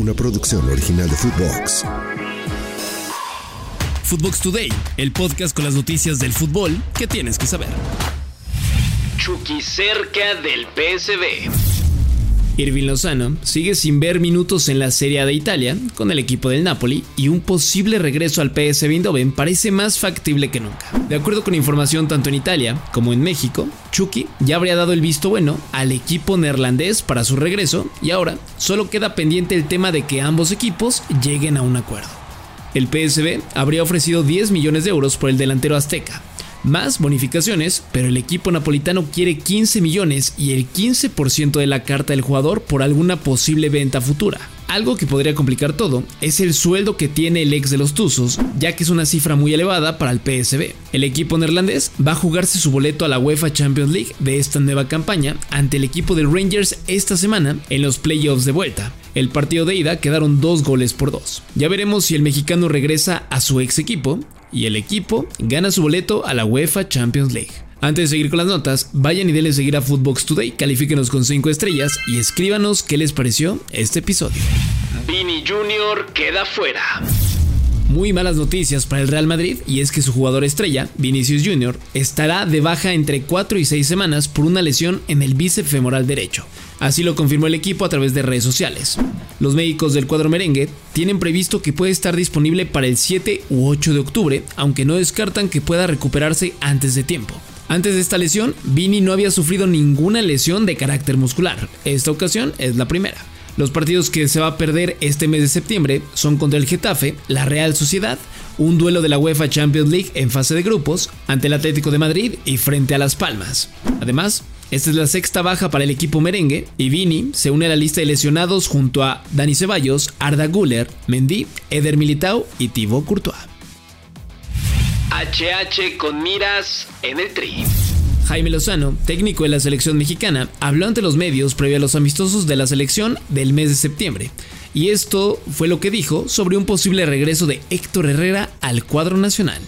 una producción original de Footbox. Footbox Today, el podcast con las noticias del fútbol que tienes que saber. Chucky cerca del PSV. Irving Lozano sigue sin ver minutos en la Serie A de Italia con el equipo del Napoli y un posible regreso al PSV Eindhoven parece más factible que nunca. De acuerdo con información tanto en Italia como en México, Chucky ya habría dado el visto bueno al equipo neerlandés para su regreso y ahora solo queda pendiente el tema de que ambos equipos lleguen a un acuerdo. El PSV habría ofrecido 10 millones de euros por el delantero azteca, más bonificaciones, pero el equipo napolitano quiere 15 millones y el 15% de la carta del jugador por alguna posible venta futura. Algo que podría complicar todo es el sueldo que tiene el ex de los Tuzos, ya que es una cifra muy elevada para el PSV. El equipo neerlandés va a jugarse su boleto a la UEFA Champions League de esta nueva campaña ante el equipo de Rangers esta semana en los playoffs de vuelta. El partido de ida quedaron dos goles por dos. Ya veremos si el mexicano regresa a su ex equipo y el equipo gana su boleto a la UEFA Champions League. Antes de seguir con las notas, vayan y denle seguir a Footbox Today, califíquenos con 5 estrellas y escríbanos qué les pareció este episodio. Vini Jr. queda fuera. Muy malas noticias para el Real Madrid y es que su jugador estrella, Vinicius Jr., estará de baja entre 4 y 6 semanas por una lesión en el bíceps femoral derecho. Así lo confirmó el equipo a través de redes sociales. Los médicos del cuadro merengue tienen previsto que puede estar disponible para el 7 u 8 de octubre, aunque no descartan que pueda recuperarse antes de tiempo. Antes de esta lesión, Vini no había sufrido ninguna lesión de carácter muscular. Esta ocasión es la primera. Los partidos que se va a perder este mes de septiembre son contra el Getafe, la Real Sociedad, un duelo de la UEFA Champions League en fase de grupos, ante el Atlético de Madrid y frente a Las Palmas. Además, esta es la sexta baja para el equipo merengue y Vini se une a la lista de lesionados junto a Dani Ceballos, Arda Guller, Mendy, Eder Militao y Thibaut Courtois. HH con miras en el tri. Jaime Lozano, técnico de la selección mexicana, habló ante los medios previo a los amistosos de la selección del mes de septiembre. Y esto fue lo que dijo sobre un posible regreso de Héctor Herrera al cuadro nacional.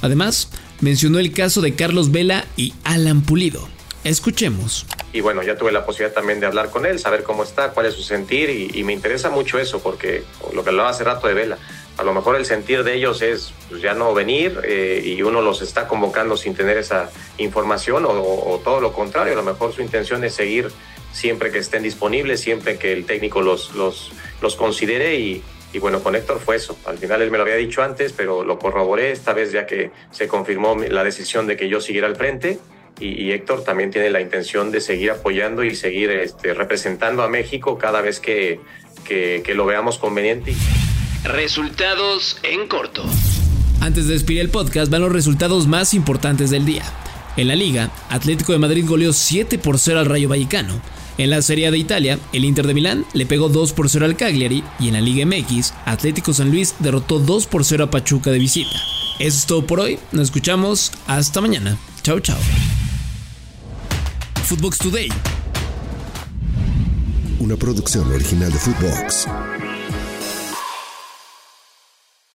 Además, mencionó el caso de Carlos Vela y Alan Pulido. Escuchemos. Y bueno, ya tuve la posibilidad también de hablar con él, saber cómo está, cuál es su sentir y, y me interesa mucho eso porque lo que hablaba hace rato de Vela a lo mejor el sentir de ellos es pues, ya no venir eh, y uno los está convocando sin tener esa información o, todo lo contrario, a lo mejor su intención es seguir siempre que estén disponibles, siempre que el técnico los, los, considere y, y bueno, con Héctor fue eso. Al final él me lo había dicho antes, pero lo corroboré esta vez ya que se confirmó la decisión de que yo siguiera al frente. Y, y Héctor también tiene la intención de seguir apoyando y seguir este, representando a México cada vez que lo veamos conveniente. Resultados en corto. Antes de despedir el podcast van los resultados más importantes del día. En la liga, Atlético de Madrid goleó 7 por 0 al Rayo Vallecano. En la Serie A de Italia, el Inter de Milán le pegó 2 por 0 al Cagliari y en la Liga MX, Atlético San Luis derrotó 2 por 0 a Pachuca de visita. Eso es todo por hoy, nos escuchamos hasta mañana. Chao, chao. Footbox Today. Una producción original de Footbox.